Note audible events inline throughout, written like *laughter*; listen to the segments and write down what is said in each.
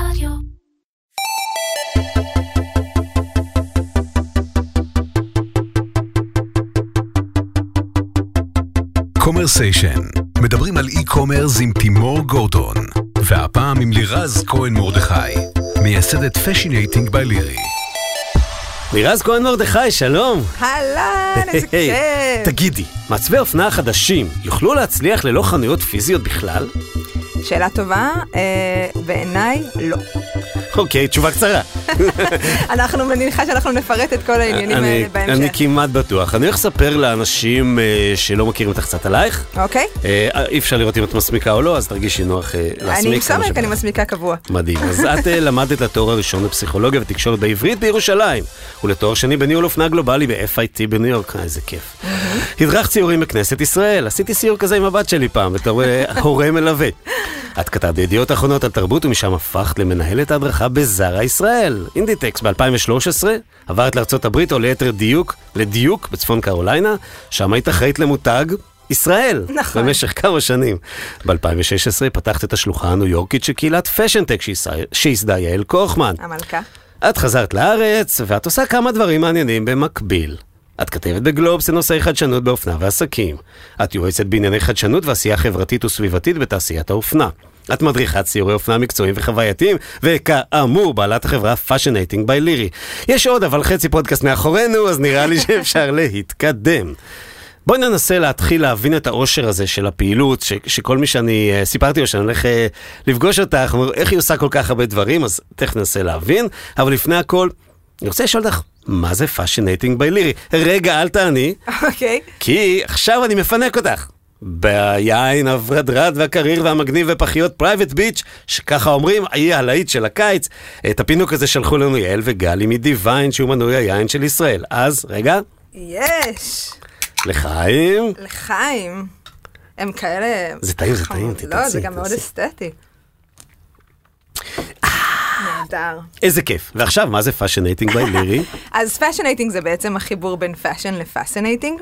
רדיו. Commersation, מדברים על e-commerce עם תימור גורדון, והפעם עם לירז כהן מרדכי, מייסדת Fashionating by Liri. לירז כהן מרדכי, שלום. אהלן, איזה כיף. תגידי, מעצבי אופנה חדשים יוכלו להצליח ללא חנויות פיזיות בכלל? שאלה טובה, אה, בעיניי לא. אוקיי, תשובה קצרה. *laughs* אנחנו מניחה שאנחנו נפרט את כל העניינים אני- האלה בהמשך. אני כמעט בטוח. אני הולך לספר לאנשים אה, שלא מכירים אותך קצת עלייך. אוקיי? אה, אי אפשר לראות אם את מסמיקה או לא, אז תרגישי נוח אה, להסמיק. אני שבא אני. מסמיקה קבוע. מדהים. אז *laughs* את אה, למדת לתואר הראשון בפסיכולוגיה ותקשורת בעברית בירושלים, ולתואר שני בניהול אופנה גלובלי ב-FIT בניו יורק. איזה כיף. הדרכת ציורים בכנסת ישראל, עשיתי סיור כזה עם הבת שלי פעם, בתור *laughs* הורה מלווה. את כתבת בידיעות אחרונות על תרבות ומשם הפכת למנהלת ההדרכה בזארה ישראל. אינדיטקס ב-2013, עברת לארצות הברית, או ליתר דיוק, לדיוק בצפון קרוליינה, שם היית אחראית למותג ישראל. נכון. במשך כמה שנים. ב-2016 פתחת את השלוחה הניו יורקית של קהילת פשנטק שייסדה יעל קוכמן. המלכה. את חזרת לארץ, ואת עושה כמה דברים מעניינים במקביל. את כתבת בגלובס לנושאי חדשנות באופנה ועסקים. את יועצת בענייני חדשנות ועשייה חברתית וסביבתית בתעשיית האופנה. את מדריכת ציורי אופנה מקצועיים וחווייתיים, וכאמור, בעלת החברה Fashionating by Liri. יש עוד, אבל חצי פודקאסט מאחורינו, אז נראה לי שאפשר להתקדם. בואי ננסה להתחיל להבין את האושר הזה של הפעילות, ש, שכל מי שאני אה, סיפרתי לו שאני הולך אה, לפגוש אותך, אומר, איך היא עושה כל כך הרבה דברים, אז תכף ננסה להבין, אבל לפני הכל, אני רוצה לשאול אותך, מה זה Fashionating by Liri? רגע, אל תעני, אוקיי. כי עכשיו אני מפנק אותך. ביין הוורדרד והקריר והמגניב בפחיות Private Beach, שככה אומרים, האי הלהיט של הקיץ. את הפינוק הזה שלחו לנו יעל וגלי מדיוויין, שהוא מנוי היין של ישראל. אז, רגע, יש. לחיים. לחיים. הם כאלה... זה טעים, זה. טעים, לא, תתעצי, זה גם מאוד. אסתטי. נהדר. איזה כיף. ועכשיו, מה זה Fashionating by Liri? *laughs* אז Fashionating זה בעצם החיבור בין fashion ל fascinating.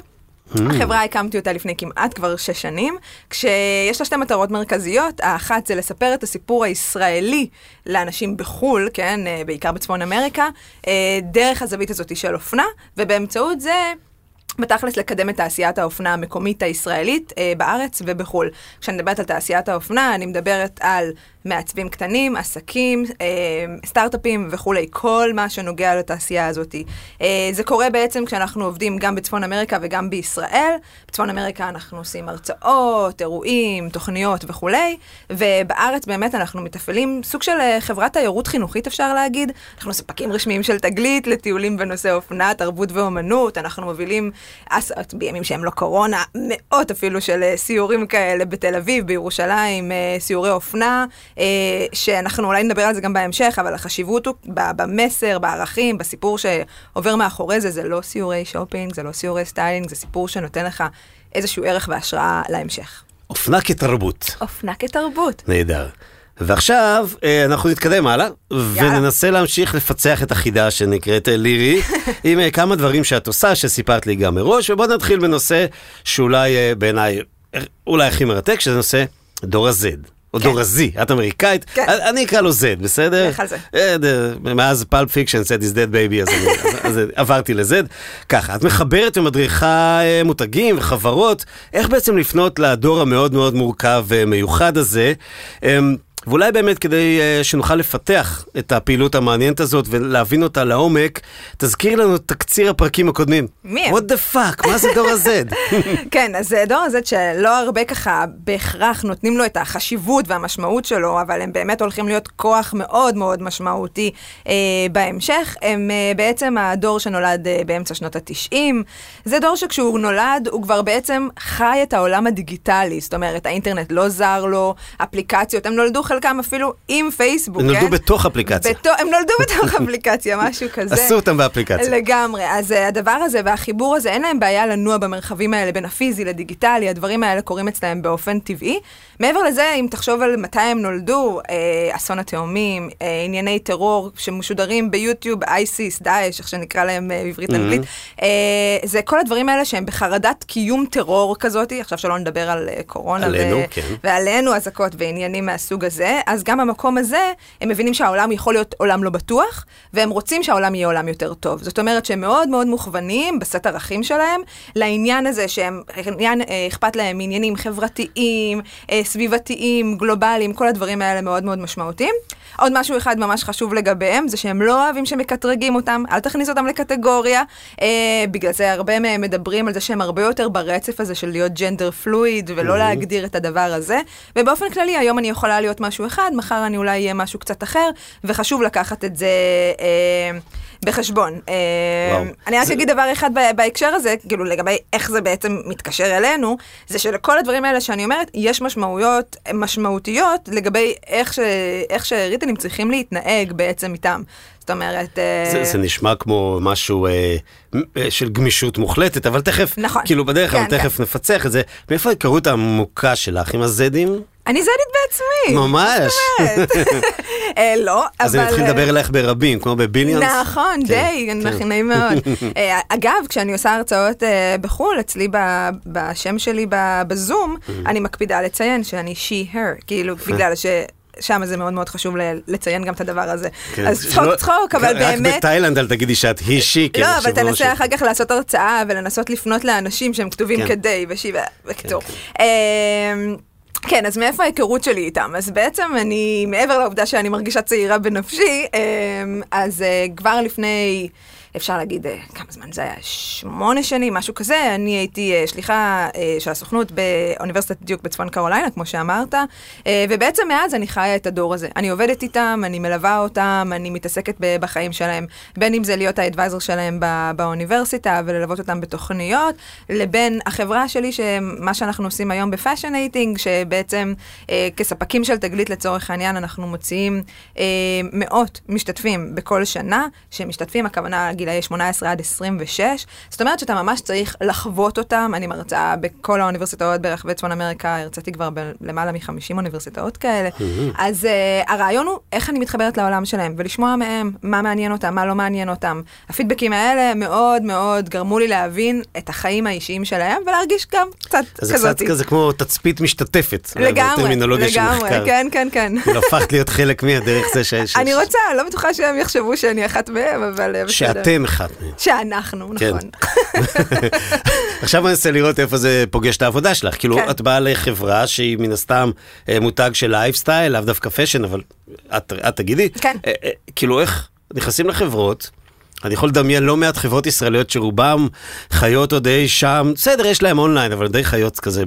החברה הקמתי אותה לפני כמעט כבר שש שנים, כשיש לה שתי מטרות מרכזיות, האחת זה לספר את הסיפור הישראלי לאנשים בחו"ל, כן, אה, בעיקר בצפון אמריקה, אה, דרך הזווית הזאת של אופנה, ובאמצעות זה... בתכלס לקדם את תעשיית האופנה המקומית הישראלית אה, בארץ ובחו"ל. כשאני מדברת על תעשיית האופנה, אני מדברת על מעצבים קטנים, עסקים, אה, סטארט-אפים וכולי, כל מה שנוגע לתעשייה הזאת. אה, זה קורה בעצם כשאנחנו עובדים גם בצפון אמריקה וגם בישראל. בצפון אמריקה אנחנו עושים הרצאות, אירועים, תוכניות וכולי, ובארץ באמת אנחנו מתפעלים סוג של אה, חברת תיירות חינוכית אפשר להגיד. אנחנו ספקים רשמיים של תגלית לטיולים בנושא אופנה, תרבות ואומנות, אנחנו מובילים הסעות בימים שהם לא קורונה, מאות אפילו של סיורים כאלה בתל אביב, בירושלים, סיורי אופנה, שאנחנו אולי נדבר על זה גם בהמשך, אבל החשיבות הוא במסר, בערכים, בסיפור שעובר מאחורי זה, זה לא סיורי שופינג, זה לא סיורי סטיילינג, זה סיפור שנותן לך איזשהו ערך והשראה להמשך. אופנה כתרבות. אופנה כתרבות. נהדר. ועכשיו אה, אנחנו נתקדם הלאה, וננסה להמשיך לפצח את החידה שנקראת אה, לירי, *laughs* עם אה, כמה דברים שאת עושה, שסיפרת לי גם מראש, ובואו נתחיל בנושא שאולי אה, בעיניי, אה, אולי הכי מרתק, שזה נושא דור ה-Z. או כן. דור ה-Z, את אמריקאית, כן. אני- אקרא לו Z, בסדר? לך על זה. אה, מאז Pulp Fiction, Zed's dead baby, אז *laughs* עברתי ל-Z. ככה, את מחברת ומדריכה אה, מותגים וחברות, איך בעצם לפנות לדור המאוד מאוד מורכב ומיוחד הזה. ואולי באמת כדי אה, שנוכל לפתח את הפעילות המעניינת הזאת ולהבין אותה לעומק, תזכיר לנו את תקציר הפרקים הקודמים. מי הם? What the fuck, מה זה דור ה-Z? *laughs* כן, אז זה דור הזה שלא הרבה ככה בהכרח נותנים לו את החשיבות והמשמעות שלו, אבל הם באמת הולכים להיות כוח מאוד מאוד משמעותי אה, בהמשך. הם אה, בעצם הדור שנולד אה, באמצע שנות ה-90. זה דור שכשהוא נולד, הוא כבר בעצם חי את העולם הדיגיטלי. זאת אומרת, האינטרנט לא זר לו, אפליקציות, הם נולדו חלקם אפילו עם פייסבוק, הם כן? נולדו בתוך אפליקציה. בתו, הם נולדו בתוך *laughs* אפליקציה, משהו כזה. עשו אותם באפליקציה. לגמרי. אז uh, הדבר הזה והחיבור הזה, אין להם בעיה לנוע במרחבים האלה בין הפיזי לדיגיטלי, הדברים האלה קורים אצלם באופן טבעי. מעבר לזה, אם תחשוב על מתי הם נולדו, אה, אסון התאומים, אה, ענייני טרור שמשודרים ביוטיוב, אייסיס, דאעש, איך שנקרא להם אה, בעברית Mm-hmm. אנגלית, אה, זה כל הדברים האלה שהם בחרדת קיום טרור כזאת, עכשיו שלא נדבר על אה, קורונה עלינו, כן. ועלינו אזעקות ועניינים מהסוג הזה. זה, אז גם במקום הזה, הם מבינים שהעולם יכול להיות עולם לא בטוח, והם רוצים שהעולם יהיה עולם יותר טוב. זאת אומרת שהם מאוד מאוד מוכוונים בסט ערכים שלהם לעניין הזה שהם, עניין, אה, אכפת להם מעניינים חברתיים, אה, סביבתיים, גלובליים, כל הדברים האלה מאוד מאוד משמעותיים. עוד משהו אחד ממש חשוב לגביהם, זה שהם לא אוהבים שמקטרגים אותם, אל תכניס אותם לקטגוריה. אה, בגלל זה הרבה מהם מדברים על זה שהם הרבה יותר ברצף הזה של להיות ג'נדר פלואיד, ולא להגדיר את הדבר הזה. ובאופן כללי, היום אני יכולה להיות משהו אחד, מחר אני אולי אהיה משהו קצת אחר, וחשוב לקחת את זה... אה, בחשבון. אה, וואו. אני רק זה- אגיד דבר אחד בהקשר הזה, כאילו לגבי איך זה בעצם מתקשר אלינו, זה שלכל הדברים האלה שאני אומרת, יש משמעויות משמעותיות לגבי איך, ש... איך שריטנים צריכים להתנהג בעצם איתם. זאת אומרת... אה, זה, זה נשמע כמו משהו אה, אה, של גמישות מוחלטת, אבל תכף, נכון. כאילו בדרך כלל כן, תכף נפצח את זה. מאיפה ההיכרות העמוקה שלך עם הזדים? אני זדית בעצמי. ממש. *laughs* אה, לא, אז אבל... אני אתחיל אה, לדבר אלייך ברבים, כמו בביליאנס. נכון, כן, די, כן. נעים מאוד. *laughs* אה, אגב, כשאני עושה הרצאות בחו"ל, אצלי בשם שלי בזום, Mm. אני מקפידה לציין שאני she, her, כאילו, בגלל ש... שם זה מאוד מאוד חשוב לציין גם את הדבר הזה. כן, אז צחוק שלא- צחוק, אבל רק באמת... בתאילנד אל תגידי שאת היא שי, כי לא, אבל תנסה אחר כך לעשות הרצאה ולנסות לפנות לאנשים שהם כתובים כן. כדי, ושיבה, בקיצור. אמ, כן, אז מאיפה ההיכרות שלי איתם? אז בעצם אני, מעבר לעובדה שאני מרגישה צעירה בנפשי, אמ, אז אה, כבר לפני, אפשר להגיד, אה, כמה זמן זה היה? שמונה שנים, משהו כזה, אני הייתי אה, שליחה אה, של הסוכנות באוניברסיטת דיוק בצפון קרוליינה, כמו שאמרת, ובעצם מאז אני חיה את הדור הזה. אני עובדת איתם, אני מלווה אותם, אני מתעסקת בחיים שלהם, בין אם זה להיות האדוויזר שלהם באוניברסיטה וללוות אותם בתוכניות, לבין החברה שלי, שמה שאנחנו עושים היום ב Fashionating, שבעצם אה, כספקים של תגלית לצורך העניין, אנחנו מוציאים מאות משתתפים בכל שנה, שמשתתפים, הכוונה גילאי 18 עד 26, זאת אומרת שאתה ממש צריך לחוות אותם, אני מרצה בכל האוניברסיטאות ברחבי צפון אמריקה, הרציתי כבר בלמעלה מ-50 אוניברסיטאות כאלה, אז אה, הרעיון הוא איך אני מתחברת לעולם שלהם, ולשמוע מהם מה מעניין אותם, מה לא מעניין אותם. הפידבקים האלה מאוד מאוד גרמו לי להבין את החיים האישיים שלהם, ולהרגיש גם קצת אז זה קצת. כזה כמו תצפית משתתפת. לגמרי, של לגמרי, מחקר. כן, כן, כן. *laughs* הפכת להיות חלק מהדרך זה ש... ש- אני רוצה, לא בטוחה שהם יחשבו שאני אחת מהם, אבל אה, בסדר. שאתם אחת מהם. שאנחנו, כן. נכון. *laughs* עכשיו אני אנסה לראות איפה זה פוגש את העבודה שלך. כאילו, כן. את באה לחברה שהיא מן הסתם אה, מותג של לייפסטייל, לאו דווקא fashion, אבל את את תגידי. כן. אה, אה, כאילו, איך נכנסים לחברות, אני יכול לדמיין לא מעט חברות ישראליות שרובם חיות עוד אי שם, בסדר, יש להם אונליין, אבל די חיות כזה,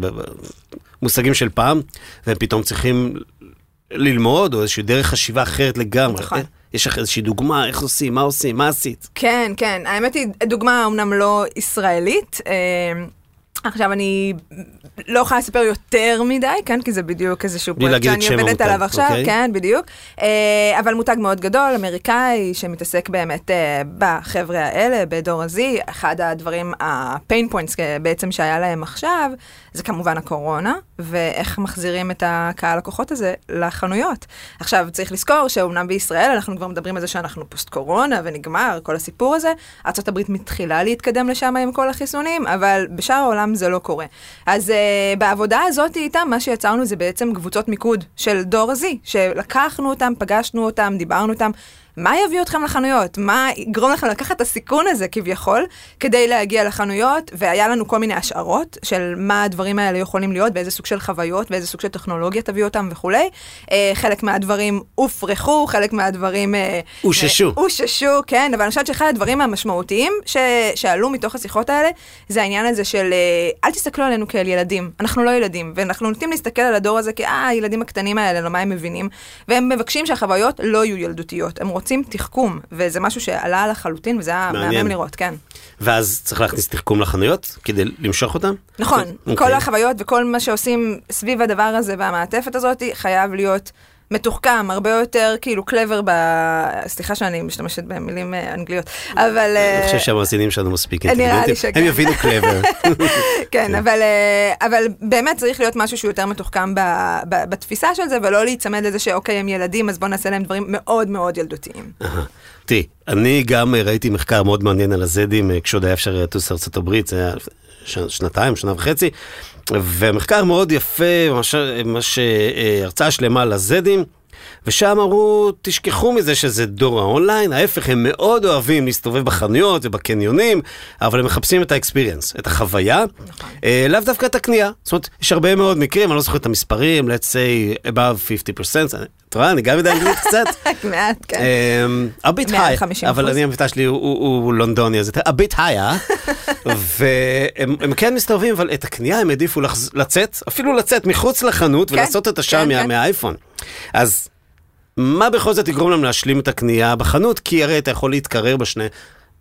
מושגים של פעם, והם פתאום צריכים ללמוד, או איזושהי דרך חשיבה אחרת לגמרי. נכון. אה, יש לך איזושהי דוגמה, איך עושים, מה עושים, מה עשית? כן, כן, האמת היא, דוגמה אומנם לא ישראלית. עכשיו, אני לא יכולה לספר יותר מדי, כן, כי זה בדיוק איזשהו פרויקט שאני עובדת עליו עכשיו, אוקיי. כן, בדיוק. אה, אבל מותג מאוד גדול, אמריקאי, שמתעסק באמת אה, בחבר'ה האלה, בדור ה-Z. אחד הדברים, ה-pain points אה, בעצם שהיה להם עכשיו, זה כמובן הקורונה, ואיך מחזירים את הקהל לקוחות הזה לחנויות. עכשיו, צריך לזכור שאומנם בישראל אנחנו כבר מדברים על זה שאנחנו פוסט קורונה ונגמר כל הסיפור הזה, ארה"ב מתחילה להתקדם לשם עם כל החיסונים, אבל בשאר העולם זה לא קורה. אז uh, בעבודה הזאת איתם, מה שיצרנו זה בעצם קבוצות מיקוד של דור ה-Z, שלקחנו אותם, פגשנו אותם, דיברנו איתם. מה יביא אתכם לחנויות? מה יגרום לכם לקחת את הסיכון הזה כביכול, כדי להגיע לחנויות, והיה לנו כל מיני השערות של מה הדברים האלה יכולים להיות, באיזה סוג של חוויות, באיזה סוג של טכנולוגיה תביא אותם וכולי. אה, חלק מהדברים הופרכו, חלק מהדברים... אה, אוששו. אה, אוששו, כן, אבל אני חושבת שאחד הדברים המשמעותיים ש... שעלו מתוך השיחות האלה, זה העניין הזה של אה, אל תסתכלו עלינו כאל ילדים, אנחנו לא ילדים, ואנחנו נוטים להסתכל על הדור הזה כאה, הילדים הקטנים האלה, לא מה הם מבינים, והם מבקשים שהחוויות לא יהיו ילדותיות, הם רוצים תחכום, וזה משהו שעלה לחלוטין, וזה היה. מהמם לראות, כן. ואז צריך להכניס תחכום לחנויות כדי למשוך אותם? נכון, אוקיי. כל החוויות וכל מה שעושים סביב הדבר הזה והמעטפת הזאת חייב להיות מתוחכם, הרבה יותר כאילו קלבר ב... סליחה שאני משתמשת במילים אה, אנגליות, אבל... אני אה, חושב שהמאזינים שלנו מספיק אינטליגנטים. הם יבינו קלבר. *laughs* כן, אבל, אה, אבל באמת צריך להיות משהו שהוא יותר מתוחכם ב, ב, בתפיסה של זה, ולא להיצמד לזה שאוקיי, הם ילדים, אז בואו נעשה להם דברים מאוד מאוד ילדותיים. תראי, אני גם ראיתי מחקר מאוד מעניין על הזדים, כשעוד היה אפשר לטוס לארצות הברית, זה היה שנתיים, שנה וחצי, ומחקר מאוד יפה, ממש, ממש אה, הרצאה שלמה לזדים. ושם אמרו, תשכחו מזה שזה דור האונליין, ההפך, הם מאוד אוהבים להסתובב בחנויות ובקניונים, אבל הם מחפשים את האקספיריאנס, את החוויה, נכון. אה, לאו דווקא את הקנייה. זאת אומרת, יש הרבה מאוד מקרים, אני לא זוכר את המספרים, let's say above 50%, את רואה, אני גם יודע אנגלית קצת. *laughs* מעט, כן. אמ, a bit 150 high, אבל. אני המבטא שלי הוא- לונדוני, אז a bit high, אה? *laughs* והם הם כן מסתובבים, אבל את הקנייה הם העדיפו לצאת, אפילו לצאת מחוץ לחנות כן, ולעשות את השעה כן, כן. מהאייפון. אז מה בכל זאת יגרום להם להשלים את הקנייה בחנות? כי הרי אתה יכול להתקרר בשני...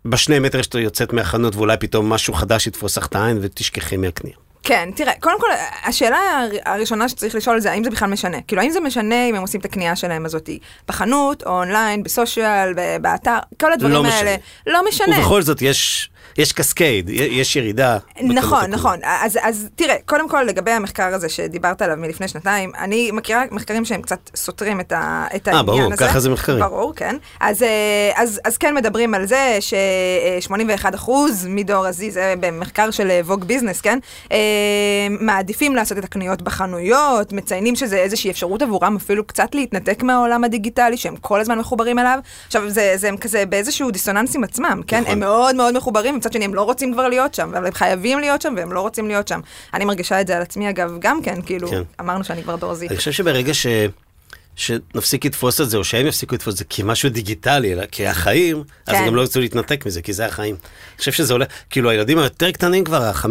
בשני מטר שאתה יוצאת מהחנות ואולי פתאום משהו חדש יתפוס לך את העין ותשכחי מהקנייה. כן, תראה, קודם כל, השאלה הר- הראשונה שצריך לשאול זה האם זה בכלל משנה. כאילו, האם זה משנה אם הם עושים את הקנייה שלהם הזאתי בחנות, או אונליין, בסושיאל, באתר, כל הדברים לא משנה. האלה. לא משנה. ובכל זאת יש, יש קסקייד, יש ירידה. נכון. נכון. אז, אז תראה, קודם כל לגבי המחקר הזה שדיברת עליו מלפני שנתיים, אני מכירה מחקרים שהם קצת סותרים את, ה, את העניין ברור, הזה. ככה זה מחקרים. ברור, כן. אז, אה, אז, אז כן מדברים על זה ש-81% מדור ה-Z, זה במחקר של ווג ביזנס, כן? אה, מעדיפים לעשות את הקניות בחנויות, מציינים שזה איזושהי אפשרות עבורם אפילו קצת להתנתק מהעולם הדיגיטלי, שהם כל הזמן מחוברים אליו. עכשיו, זה, זה כזה באיזשהו דיסוננס עם עצמם, כן? נכון. הם מאוד מאוד מחוברים, מצד שני הם לא רוצים כבר להיות שם, אבל הם חייבים להיות שם והם לא רוצים להיות שם. אני מרגישה את זה על עצמי אגב, גם כן, כאילו, כן. אמרנו שאני כבר דור Z. אני חושב שברגע ש... שנפסיק לתפוס את זה, או שהם יפסיקו לתפוס את זה כמשהו דיגיטלי, אלא כהחיים, אז כן. גם לא ירצו להתנתק מזה, כי זה החיים. אני חושב שזה עולה, כאילו הילדים היותר קטנים כבר, ה-15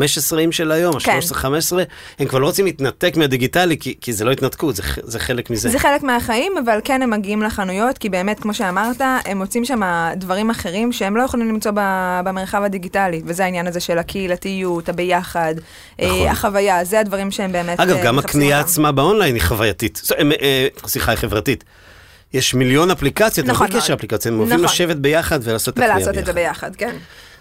של היום, כן. ה-13-15, הם כבר לא רוצים להתנתק מהדיגיטלי, כי, כי זה לא התנתקות, זה, זה חלק מזה. זה חלק מהחיים, אבל כן הם מגיעים לחנויות, כי באמת, כמו שאמרת, הם מוצאים שם דברים אחרים שהם לא יכולים למצוא ב- במרחב הדיגיטלי, וזה העניין הזה של הקהילתיות, הביחד, נכון. אה, החוויה, זה הדברים שהם באמת אגב, אה, גם הקנייה. עצמה באונליין היא חווייתית. אה, סליחה, היא חברתית. יש מיליון אפליקציות, נכון נכון, קשר. אפליקציות, הם אוהבים נכון. לשבת ביחד ולעשות את. ולעשות את זה ביחד, כן.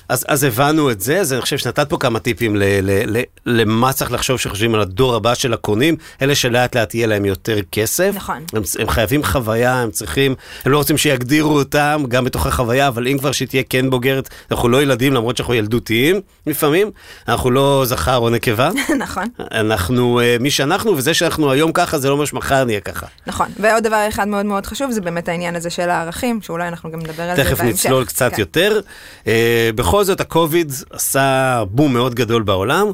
אז, אז הבנו את זה, אז אני חושב שנתת פה כמה טיפים ל, ל, ל, למה צריך לחשוב שחושבים על הדור הבא של הקונים, אלה שלאט לאט יהיה להם יותר כסף. נכון. הם, הם חייבים חוויה, הם צריכים, הם לא רוצים שיגדירו אותם גם בתוך החוויה, אבל אם כבר שהיא תהיה כן בוגרת, אנחנו לא ילדים למרות שאנחנו ילדותיים לפעמים, אנחנו לא זכר או נקבה, *laughs* נכון, אנחנו אה, מי שאנחנו, וזה שאנחנו היום ככה זה לא אומר שמחר נהיה ככה. נכון. ועוד דבר אחד מאוד מאוד חשוב, זה באמת העניין הזה של הערכים, שאולי אנחנו גם נדבר על זה בהמשך. תכף נצלול קצת כן. יותר. אה, בכל זאת, הקוביד עשה בום מאוד גדול בעולם.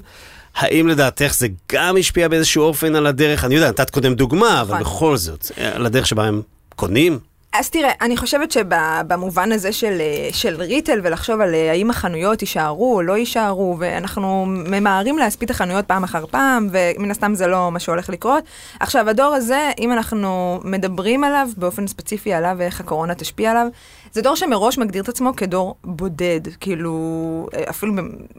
האם לדעתך זה גם השפיע באיזשהו אופן על הדרך, אני יודע, נתת קודם דוגמה, אבל נכון. בכל זאת, על הדרך שבה הם קונים? אז תראה, אני חושבת שבמובן הזה של, אה, של ריטל ולחשוב על אה, האם החנויות יישארו או לא יישארו, ואנחנו ממהרים להספיד את החנויות פעם אחר פעם, ומן הסתם זה לא מה שהולך לקרות. עכשיו, הדור הזה, אם אנחנו מדברים עליו, באופן ספציפי עליו ואיך הקורונה תשפיע עליו, זה דור שמראש מגדיר את עצמו כדור בודד, כאילו, אה, אפילו,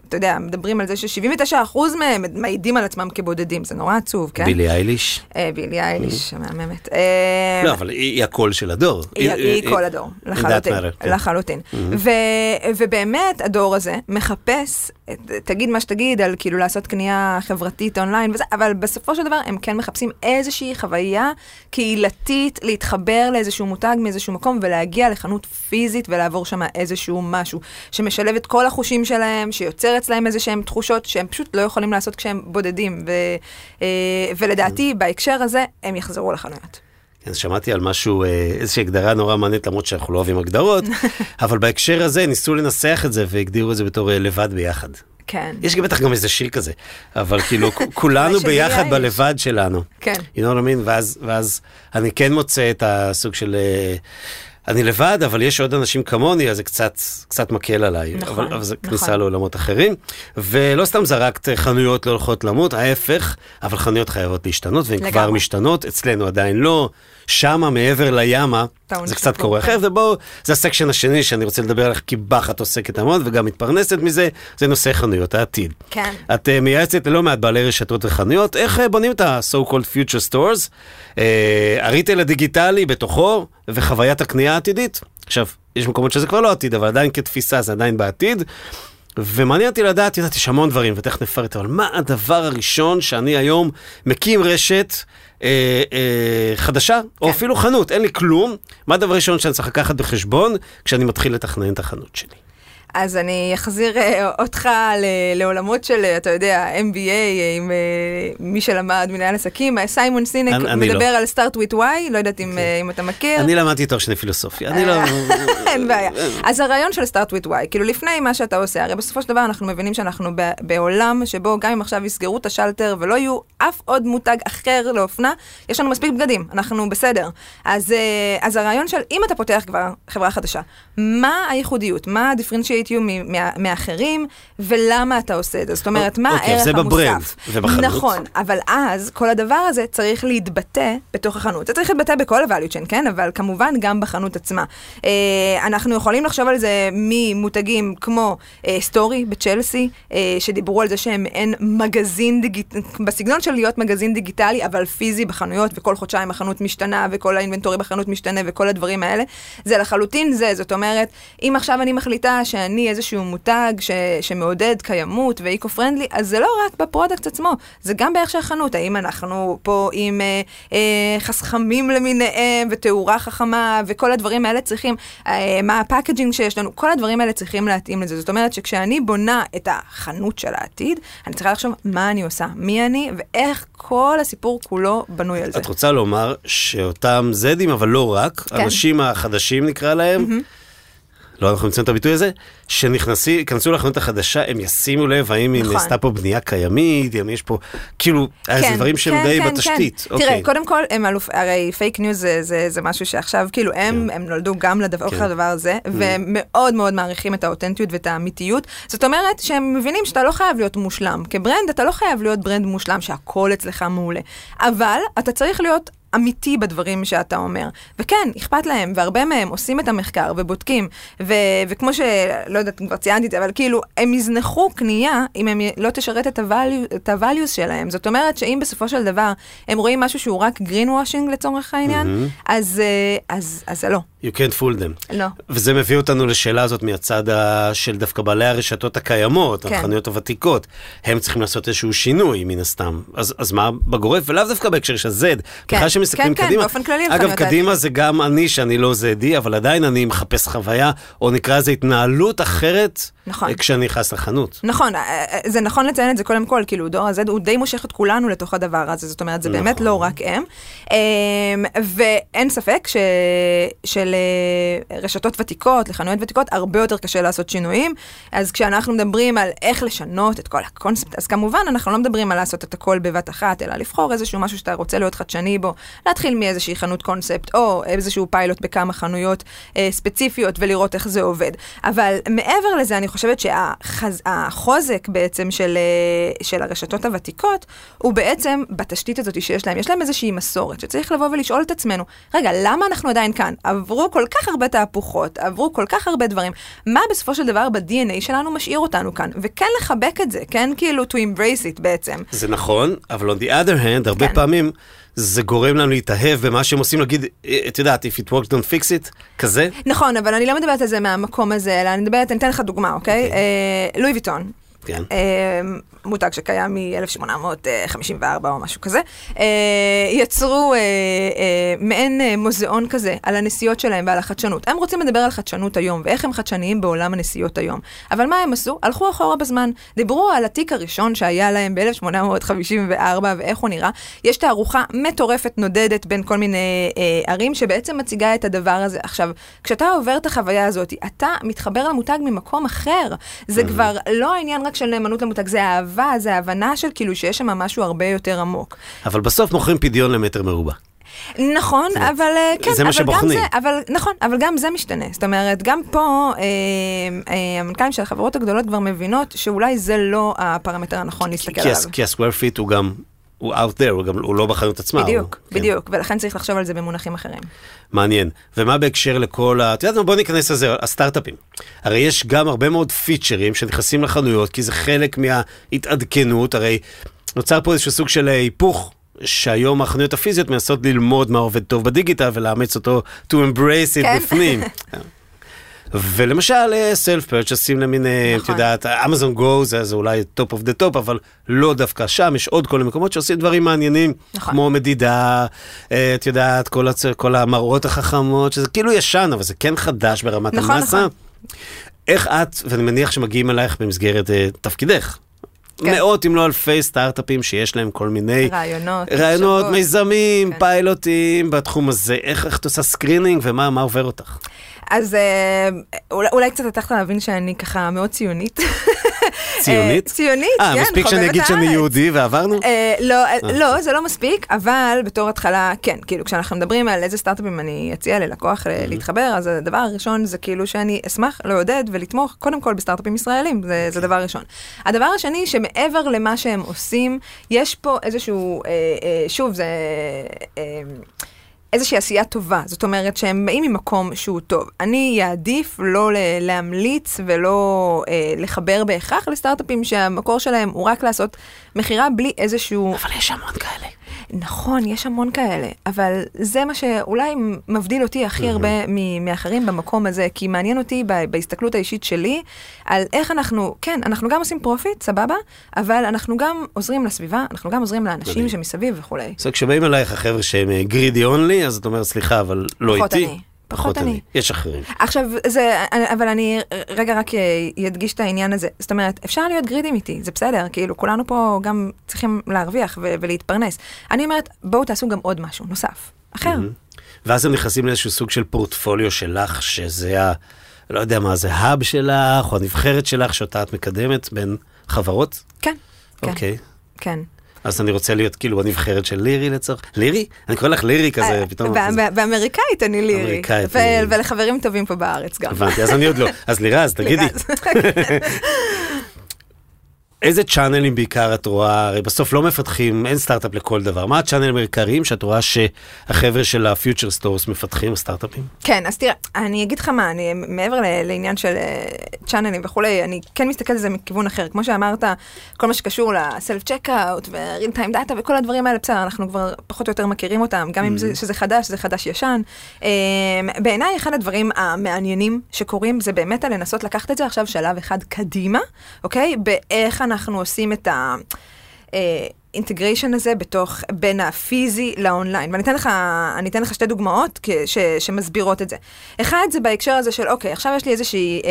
אתה יודע, מדברים על זה ש-79% מהם מעידים על עצמם כבודדים, זה נורא עצוב, כן? בילי אייליש? אה, בילי אייליש, המהממת. אה, לא, אבל היא הקול של הדור. היא, כל הדור, לחלוטין, כן. לחלוטין. ו, ובאמת הדור הזה מחפש, תגיד מה שתגיד על כאילו לעשות קנייה חברתית אונליין וזה, אבל בסופו של דבר הם כן מחפשים איזושהי חוויה קהילתית, להתחבר לאיזשהו מותג מאיזשהו מקום ולהגיע לחנות פיזית ולעבור שם איזשהו משהו שמשלב את כל החושים שלהם, שיוצר אצלהם איזה שהם תחושות שהם פשוט לא יכולים לעשות כשהם בודדים. ו, אה, ולדעתי בהקשר הזה הם יחזרו לחנויות. כן, שמעתי על משהו, אה, איזושהי הגדרה נורא מעניינת, למרות שאנחנו לא אוהבים הגדרות, *laughs* אבל בהקשר הזה ניסו לנסח את זה והגדירו את זה בתור אה, לבד ביחד. כן. יש בטח גם איזה שיר כזה, אבל כאילו *laughs* כולנו ביחד. בלבד שלנו. כן. You know what I mean? ואז, ואז אני כן מוצא את הסוג של... אה, אני לבד, אבל יש עוד אנשים כמוני, אז זה קצת, קצת מקל עליי. נכון, אבל, אבל זה נכון. כניסה לעולמות אחרים. ולא סתם זרקת אה, חנויות לא הולכות למות, ההפך, אבל חנויות חייבות להשתנות, והן כבר. משתנות, אצלנו עדיין לא. שמה, מעבר לימה, זה קצת קורה. אחרת, ובואו, זה הסקשן השני שאני רוצה לדבר עליך, כי בחת עוסקת המון וגם מתפרנסת מזה, זה נושא חנויות העתיד. כן. את uh, מייעצת ללא מעט בעלי רשתות וחנויות, איך uh, בונים את ה-so called future stores, uh, הריטל הדיגיטלי בתוכו, וחוויית הקנייה העתידית. עכשיו, יש מקומות שזה כבר לא עתיד, אבל עדיין כתפיסה זה עדיין בעתיד. ומעניין אותי לדעת, יודעת, יש המון דברים, ותכף נפרט, אבל מה הדבר הראשון שאני היום מקים רשת אה, אה, חדשה, או כן. אפילו חנות, אין לי כלום, מה הדבר הראשון שאני צריך לקחת בחשבון כשאני מתחיל לתכנן את החנות שלי? אז אני אחזיר אה, אותך לעולמות של, אתה יודע, MBA, אה, עם אה, מי שלמד מנהל עסקים, סיימון סינק אני- אני מדבר לא. על start with why, לא יודעת אם אה, אם אתה מכיר. אני למדתי תואר שני פילוסופיה, אני לא... *laughs* אין בעיה. אז הרעיון של start with why, כאילו לפני מה שאתה עושה, הרי בסופו של דבר אנחנו מבינים שאנחנו בעולם שבו גם אם עכשיו יסגרו את השלטר ולא יהיו אף עוד מותג אחר לאופנה, יש לנו מספיק בגדים, אנחנו בסדר. אז, אז הרעיון של אם אתה פותח כבר חברה חדשה, מה הייחודיות, מה ה-differentiate מה- מאחרים, ולמה אתה עושה את זה? זאת אומרת, מה אוקיי, הערך זה המוסף? בברנד ובחנות. נכון, אבל אז כל הדבר הזה צריך להתבטא בתוך החנות. זה צריך להתבטא בכל ה-value chain, כן? אבל כמובן גם בחנות עצמה. אה, אנחנו יכולים לחשוב על זה ממותגים כמו אה, סטורי בצ'לסי, אה, שדיברו על זה שהם מעין מגזין דיגיטלי, בסגנון של להיות מגזין דיגיטלי, אבל פיזי בחנויות, וכל חודשיים החנות משתנה, וכל ה inventory בחנות משתנה, וכל הדברים האלה. זה לחלוטין זה, זאת אומרת, אם עכשיו אני מחליטה שאני איזשהו מותג ש, שמעודד קיימות ו eco-friendly, אז זה לא רק ב product עצמו, זה גם בערך של החנות. האם אנחנו פה עם אה, אה, חסכמים למיניהם, ותאורה חכמה, וכל הדברים האלה צריכים, אה, מה ה packaging שיש לנו, כל הדברים האלה צריכים להתאים לזה. זאת אומרת שכשאני בונה את החנות של העתיד, אני צריכה לחשוב מה אני עושה, מי אני, ואיך כל הסיפור כולו בנוי על זה. את רוצה לומר שאותם זדים, אבל לא רק, כן. האנשים החדשים נקרא להם, לא אנחנו נמצאים את הביטוי הזה, שנכנסים, ייכנסו לחנות החדשה, הם ישימו לב האם היא נכון. נעשתה פה בנייה קיימית, אם יש פה, כאילו, זה דברים שהם די בתשתית. כן. תראה, אוקיי. קודם כל, הם אלוף, הרי fake news זה, זה, זה משהו שעכשיו, כאילו, הם, הם נולדו גם לדבר, כן. כן. לדבר הזה, והם מאוד מאוד מעריכים את האותנטיות ואת האמיתיות. זאת אומרת שהם מבינים שאתה לא חייב להיות מושלם. כ brand, אתה לא חייב להיות brand מושלם, שהכל אצלך מעולה. אבל אתה צריך להיות... אמיתי בדברים שאתה אומר. וכן, אכפת להם, והרבה מהם עושים את המחקר ובודקים, ו- וכמו שלא יודעת כבר ציינתי את זה, אבל כאילו, הם יזנחו קנייה אם הם לא תשרת את ה-value- את ה-values שלהם. זאת אומרת שאם בסופו של דבר הם רואים משהו שהוא רק green washing לצורך העניין, אז, אה, אז, אז זה לא. You can't fool them. לא. וזה מביא אותנו לשאלה הזאת מהצד. של דווקא בעלי הרשתות הקיימות, כן. החנויות הוותיקות. הם צריכים לעשות איזשהו שינוי מן הסתם. אז, אז מה בגורף? ולאו דווקא בהקשר של Z. כן, בכלל שמסתכלים כן, כן, קדימה. באופן כללי אגב, קדימה זה גם אני, שאני לא זדי, אבל עדיין אני מחפש חוויה, או נקרא לזה התנהלות אחרת, נכון. אה, כשאני נכנס לחנות. נכון, אה, אה, זה נכון לציין את זה קודם כל, כאילו דור ה-Z הוא די מושך את כולנו לתוך הדבר הזה, זאת אומרת, זה באמת נכון. לא רק הם. אמ, ואין ספק ש... שלרשתות ותיקות, לחנויות ותיקות, הרבה יותר קשה לעשות שינויים. אז כשאנחנו מדברים על איך לשנות את כל הקונספט, אז כמובן אנחנו לא מדברים על לעשות את הכל בבת אחת, אלא לבחור איזשהו משהו שאתה רוצה להיות חדשני בו, להתחיל מאיזושהי חנות קונספט, או איזשהו פיילוט בכמה חנויות אה, ספציפיות ולראות איך זה עובד. אבל מעבר לזה, אני חושבת שהחוזק בעצם של, אה, של הרשתות הוותיקות, הוא בעצם בתשתית הזאת שיש להם. יש להם איזושהי מסורת שצריך לבוא ולשאול את עצמנו, רגע, למה אנחנו עדיין כאן? עברו כל כך הרבה תהפוכות, עברו כל כך הרבה דברים. מה בסופו של דבר ב-DNA שלנו משאיר אותנו כאן? וכן לחבק את זה, כן כאילו to embrace it בעצם. זה נכון, אבל on the other hand, הרבה כן. פעמים זה גורם לנו להתאהב במה שהם עושים, להגיד, "אה, את יודעת, if it works don't fix it, כזה. נכון, אבל אני לא מדברת על זה מהמקום הזה, אלא אני מדברת, אני אתן לך דוגמה, אוקיי? אה, לואי ויטון. כן. מותג שקיים מ-1854 או משהו כזה, אה, יצרו אה, אה, מעין מוזיאון כזה על הנסיעות שלהם ועל החדשנות. הם רוצים לדבר על חדשנות היום ואיך הם חדשניים בעולם הנסיעות היום. אבל מה הם עשו? הלכו אחורה בזמן. דיברו על התיק הראשון שהיה להם ב-1854 ואיך הוא נראה. יש תערוכה מטורפת נודדת בין כל מיני אה, ערים שבעצם מציגה את הדבר הזה. עכשיו, כשאתה עובר את החוויה הזאת, אתה מתחבר למותג ממקום אחר. זה כבר לא העניין רק של נאמנות למותג, זה אהבה, זה הבנה של כאילו שיש שם משהו הרבה יותר עמוק. אבל בסוף מוכרים פדיון למטר מרובע. נכון, אבל אה, כן, זה מה אבל גם שבוחנים. זה, אבל נכון, אבל גם זה משתנה. זאת אומרת, גם פה אה, אה, המנכ"לים של החברות הגדולות כבר מבינות שאולי זה לא הפרמטר הנכון להסתכל כי, עליו. כי ה square feet הוא גם, הוא out there, הוא גם, הוא לא בחנות עצמה. בדיוק, הוא, כן. בדיוק, ולכן צריך לחשוב על זה במונחים אחרים. מעניין. ומה בהקשר לכל ה... את יודעת מה, בוא ניכנס לזה, הסטארט-אפים. הרי יש גם הרבה מאוד פיצ'רים שנכנסים לחנויות, כי זה חלק מההתעדכנות, הרי נוצר פה איזשהו סוג של היפוך. שהיום החנויות הפיזיות מנסות ללמוד מה עובד טוב בדיגיטל ולאמץ אותו to embrace it כן. בפנים. *laughs* ולמשל self purchase ים למיניהם, את נכון. יודעת, אמזון גו זה, זה אולי top of the top, אבל לא דווקא שם, יש עוד כל מיני מקומות שעושים דברים מעניינים, נכון. כמו מדידה, אה, את יודעת, כל, הצ... כל המראות החכמות, שזה כאילו ישן, אבל זה כן חדש ברמת נכון, המסה. נכון. איך את, ואני מניח שמגיעים אלייך במסגרת אה, תפקידך, כן. מאות אם לא אלפי סטארט-אפים שיש להם כל מיני רעיונות, רעיונות, מחשבות. מיזמים, כן. פיילוטים בתחום הזה. איך איך את עושה screening ומה מה עובר אותך? אז אה, אולי, אולי קצת הצלחת להבין שאני ככה מאוד ציונית. *laughs* *laughs* ציונית? אה, ציונית, כן, אה, מספיק שאני אגיד שאני הארץ. יהודי ועברנו? אה, לא, אה, לא, זה לא מספיק, אבל בתור התחלה, כן, כאילו כשאנחנו מדברים על איזה סטארט-אפים אני אציע ללקוח אה, להתחבר, אז הדבר הראשון זה כאילו שאני אשמח לעודד ולתמוך קודם כל בסטארט-אפים ישראלים, זה, זה דבר ראשון. הדבר השני, שמעבר למה שהם עושים, יש פה איזשהו, אה, אה, שוב, זה... איזושהי עשייה טובה, זאת אומרת שהם באים ממקום שהוא טוב. אני אעדיף לא להמליץ ולא אה, לחבר בהכרח לסטארט-אפים שהמקור שלהם הוא רק לעשות מכירה בלי איזשהו... אבל יש המון כאלה. נכון, יש המון כאלה, אבל זה מה שאולי מבדיל אותי הכי הרבה מאחרים במקום הזה, כי מעניין אותי בהסתכלות האישית שלי על איך אנחנו, כן, אנחנו גם עושים profit, סבבה, אבל אנחנו גם עוזרים לסביבה, אנחנו גם עוזרים לאנשים. שמסביב וכולי. אז כשבאים אלייך החבר'ה שהם greedy only, אז את אומרת, סליחה, אבל לא איתי. אני. פחות אני. יש אחרים. עכשיו, זה, אבל אני רגע רק אדגיש את העניין הזה. זאת אומרת, אפשר להיות greedy ים איתי, זה בסדר, כאילו, כולנו פה גם צריכים להרוויח ו- ולהתפרנס. אני אומרת, בואו תעשו גם עוד משהו נוסף, אחר. ואז הם נכנסים לאיזשהו סוג של פורטפוליו שלך, שזה ה... לא יודע מה, זה hub שלך, או הנבחרת שלך, שאותה את מקדמת בין חברות? כן, כן, אוקיי. כן. אז אני רוצה להיות כאילו בנבחרת של לירי לצורך... לירי? אני קורא לך לירי כזה, אה, פתאום... בא- בא- באמריקאית אני לירי. ולחברים טובים פה בארץ גם. הבנתי, אז אני עוד לא. אז לירז, *laughs* תגידי. *laughs* איזה channel ים בעיקר את רואה, הרי בסוף לא מפתחים, אין סטארט-אפ לכל דבר. מה ה channel ים העיקריים שאת רואה שהחבר'ה של ה future stores מפתחים, הסטארט-אפים? כן, אז תראה, אני אגיד לך מה, אני מעבר לעניין של אה, channel ים וכולי, אני כן מסתכלת על זה מכיוון אחר. כמו שאמרת, כל מה שקשור ל self checkout ו-real time data וכל הדברים האלה, בסדר, אנחנו כבר פחות או יותר מכירים אותם, גם אם זה, שזה חדש, זה חדש ישן. אה, בעיניי, אחד הדברים המעניינים שקורים, זה באמת לנסות לקחת את זה עכשיו שלב אחד קדימה, אוקיי? באיך אנחנו עושים את ה... integration הזה בתוך, בין הפיזי לאונליין. ואני אתן לך, אני אתן לך שתי דוגמאות כ- ש, שמסבירות את זה. אחד זה בהקשר הזה של, אוקיי, עכשיו יש לי איזושהי אה,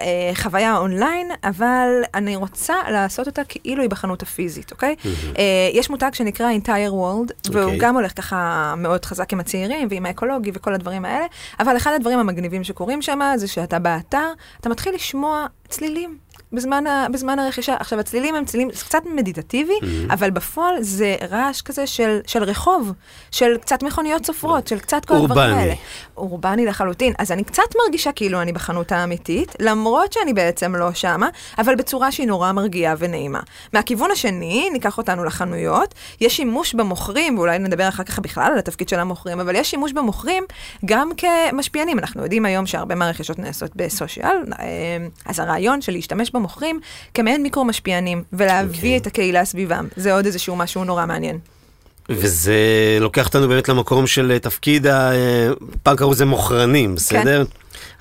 אה, חוויה אונליין, אבל אני רוצה לעשות אותה כאילו היא בחנות הפיזית, אוקיי? אה, יש מותג שנקרא entire world, והוא אוקיי. גם הולך ככה מאוד חזק עם הצעירים ועם האקולוגי וכל הדברים האלה, אבל אחד הדברים המגניבים שקורים שם זה שאתה באתר, אתה מתחיל לשמוע צלילים. בזמן, ה, בזמן הרכישה. עכשיו, הצלילים הם צלילים, זה קצת מדיטטיבי, mm-hmm. אבל בפועל זה רעש כזה של, של רחוב, של קצת מכוניות סופרות, של קצת כל הדברים. האלה. אורבני לחלוטין. אז אני קצת מרגישה כאילו אני בחנות האמיתית, למרות שאני בעצם לא שמה, אבל בצורה שהיא נורא מרגיעה ונעימה. מהכיוון השני, ניקח אותנו לחנויות, יש שימוש במוכרים, ואולי נדבר אחר כך בכלל על התפקיד של המוכרים, אבל יש שימוש במוכרים גם כמשפיענים. אנחנו יודעים היום שהרבה מהרכישות נעשות בסושיאל, אה, אז הרעיון של להשתמש במוכרים כמעין מיקרו משפיענים, ולהביא אוקיי. את הקהילה סביבם, זה עוד איזשהו משהו נורא מעניין. וזה לוקח אותנו באמת למקום של אה, תפקיד, ה- אה, פעם קראו לזה מוכרנים, בסדר?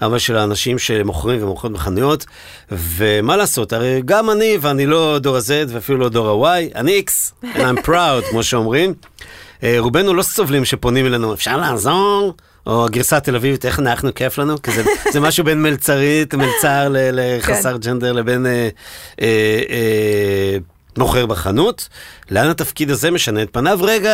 אבל של האנשים שמוכרים ומוכרות בחנויות, ומה לעשות, הרי גם אני, ואני לא דור ה-Z ואפילו לא דור ה-Y, אני X, and I'm proud, כמו שאומרים. אה, רובנו לא סובלים שפונים אלינו, אפשר לעזור? או הגרסה התל אביבית, איך אנחנו, כיף לנו? כי זה, *laughs* זה משהו בין מלצרית, מלצר ל- לחסר ג'נדר לבין אה, אה, אה, מוכר בחנות. לאן התפקיד הזה משנה את פניו? רגע,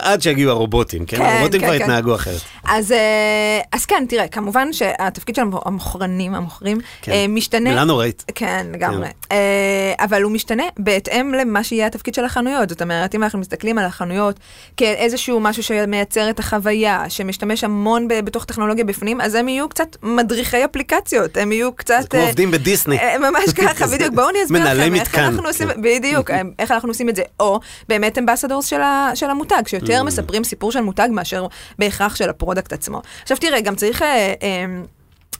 עד שיגיעו הרובוטים, כן? כן, הרובוטים כן, כבר כן. התנהגו אחרת. אז, אה, אז כן, תראה, כמובן שהתפקיד של המוכרנים, המוכרים, כן. אה, משתנה. מילה נוראית. כן, לגמרי. אה, אבל הוא משתנה בהתאם למה שיהיה התפקיד של החנויות. זאת אומרת, אם אנחנו מסתכלים על החנויות כאיזשהו משהו שמייצר את החוויה, שמשתמש המון ב- בתוך טכנולוגיה בפנים, אז הם יהיו קצת מדריכי אפליקציות, הם יהיו קצת... זה כמו עובדים בדיסני. ממש *laughs* ככה. בדיוק. בואו אני אסביר לכם איך. אנחנו עושים, כן. בדיוק, איך אנחנו עושים את זה. או באמת ambassadors של, ה, של המותג, Mm. שיותר מספרים סיפור של מותג מאשר בהכרח של ה product עצמו. עכשיו תראה, גם צריך... אה, אה,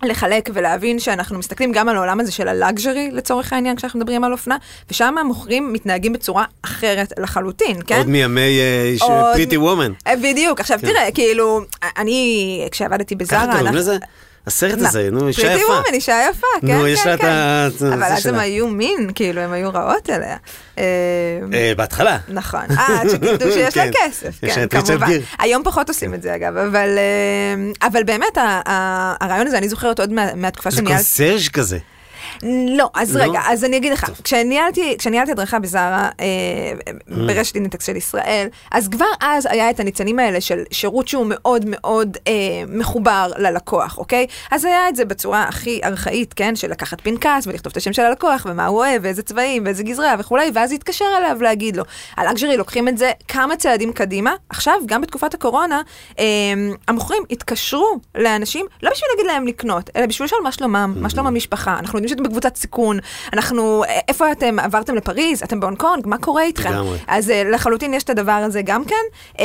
לחלק ולהבין שאנחנו מסתכלים גם על העולם הזה של ה luxury לצורך העניין כשאנחנו מדברים על אופנה, ושם המוכרים מתנהגים בצורה אחרת לחלוטין, כן? עוד מימי pretty מ- woman. בדיוק, עכשיו תראה, כאילו, אני, כשעבדתי בזארה, ככה קוראים לזה? הסרט הזה, נו, אישה pretty יפה. woman, אישה יפה, כן, נו, כן, יש לה את כן. ה- זה אבל אז הם. היו מין, כאילו, הם היו רעות אליה. אה, אה, בהתחלה. נכון, אה, עד שגילו *laughs* שיש לה כן. כסף, כן, כמובן. היום פחות עושים את זה אגב, אבל, אבל באמת הרעיון הזה, אני זוכרת עוד מה- מהתקופה זה שניהלתי. קונסרג' כזה. לא, אז לא? רגע, אז אני אגיד לך, כשניהלתי, הדרכה בזארה, אה, Mm. ברשת אינטקס של ישראל, אז כבר אז היה את הניצנים האלה של שירות שהוא מאוד מאוד אה, מחובר ללקוח, אוקיי? אז היה את זה בצורה הכי ארכאית, כן? של לקחת פנקס ולכתוב את השם של הלקוח, ומה הוא אוהב, ואיזה צבעים, ואיזה גזרה וכולי, ואז להתקשר אליו להגיד לו. הלאגז'רי לוקחים את זה כמה צעדים קדימה. עכשיו, גם בתקופת הקורונה, אה, המוכרים התקשרו לאנשים, לא בשביל להגיד להם לקנות, אלא בשביל לשאול מה שלומם, מה שלום המשפחה. אנחנו יודעים שאתם בקבוצת סיכון, אנחנו, אה, איפה אתם, עברתם לפריז, אתם בהונג קונג, מה קורה איתכם? לגמרי. אז אה, לחלוטין יש את הדבר הזה גם כן.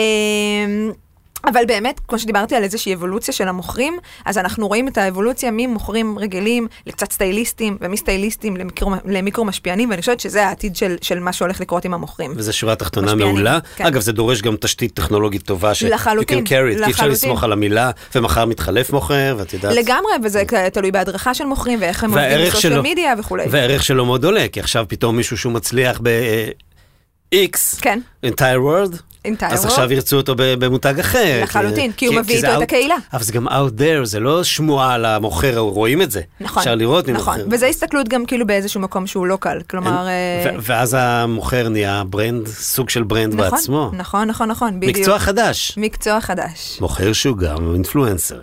אה, אבל באמת, כמו שדיברתי על איזושהי אבולוציה של המוכרים, אז אנחנו רואים את האבולוציה ממוכרים רגילים לקצת סטייליסטים, ומסטייליסטים למיקרו, למיקרו משפיענים, ואני חושבת שזה העתיד של, של מה שהולך לקרות עם המוכרים. וזו שורה תחתונה מעולה. כן. אגב, זה דורש גם תשתית טכנולוגית טובה. ש- לחלוטין, You can carry it, כי אי אפשר לחלוטין. לסמוך על המילה, ומחר מתחלף מוכר, ואת יודעת. לגמרי, וזה תלוי בהדרכה של מוכרים, ואיך הם עובדים בסושיאל מדיה וכולי. והערך שלו מאוד עולה, כי עכשיו פתאום מישהו שהוא מצליח ב-X, כן. entire world, אז. עכשיו ירצו אותו במותג אחר. לחלוטין, כי הוא מביא איתו את הקהילה. אבל זה גם out there, זה לא שמועה על המוכר, רואים את זה. נכון, אפשר לראות מי נכון, מוכר. וזה הסתכלות גם כאילו באיזשהו מקום שהוא לא קל, כלומר... אה, ואז המוכר נהיה brand, סוג של ברנד נכון, בעצמו. נכון, נכון, נכון, בדיוק. מקצוע חדש. מקצוע חדש. מוכר שהוא גם influencer.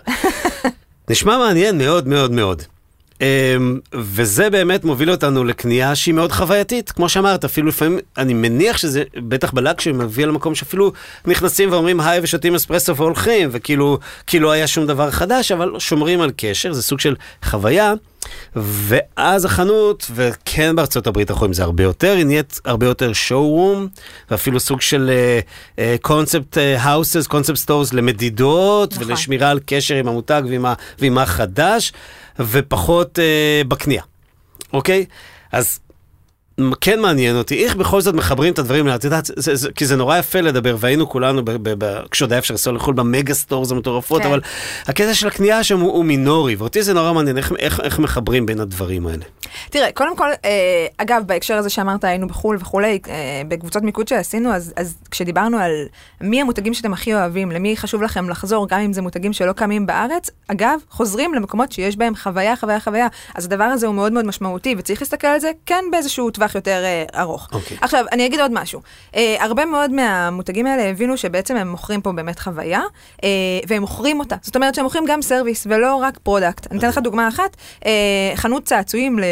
*laughs* נשמע מעניין מאוד מאוד מאוד. אמ, וזה באמת מוביל אותנו לקנייה שהיא מאוד חווייתית, כמו שאמרת, אפילו לפעמים, אני מניח שזה, בטח ב luxury מביא למקום שאפילו נכנסים ואומרים היי ושותים אספרסו והולכים, וכאילו, כאילו היה שום דבר חדש, אבל שומרים על קשר, זה סוג של חוויה. ואז החנות, וכן בארצות הברית אנחנו רואים זה הרבה יותר, היא נהיית הרבה יותר showroom, ואפילו סוג של concept houses, concept stores למדידות, נכון. ולשמירה על קשר עם המותג ועם, ועם החדש, ופחות uh, בקנייה, אוקיי? אז כן מעניין אותי, איך בכל זאת מחברים את הדברים האלה, את יודעת, זה, זה, זה, כי זה נורא יפה לדבר, והיינו כולנו, ב, ב, ב, כשעוד היה אפשר לנסוע לחו"ל ב mega stores המטורפות, כן. אבל הקטע של הקנייה שם הוא, הוא מינורי, ואותי זה נורא מעניין, איך, איך, איך מחברים בין הדברים האלה. תראה, קודם כל, אה, אגב, בהקשר הזה שאמרת, היינו בחו"ל וכולי, אה, בקבוצות מיקוד שעשינו, אז, אז כשדיברנו על מי המותגים שאתם הכי אוהבים, למי חשוב לכם לחזור, גם אם זה מותגים שלא קיימים בארץ, אגב, חוזרים למקומות שיש בהם חוויה, חוויה, חוויה. אז הדבר הזה הוא מאוד מאוד משמעותי, וצריך להסתכל על זה, כן, באיזשהו טווח יותר אה, ארוך. אוקיי. עכשיו, אני אגיד עוד משהו. אה, הרבה מאוד מהמותגים האלה הבינו שבעצם הם מוכרים פה באמת חוויה, אה, והם מוכרים אותה. זאת אומרת שהם מוכרים גם service ולא רק product. אני אתן לך דוגמה אחת, אה, חנות צעצועים ל-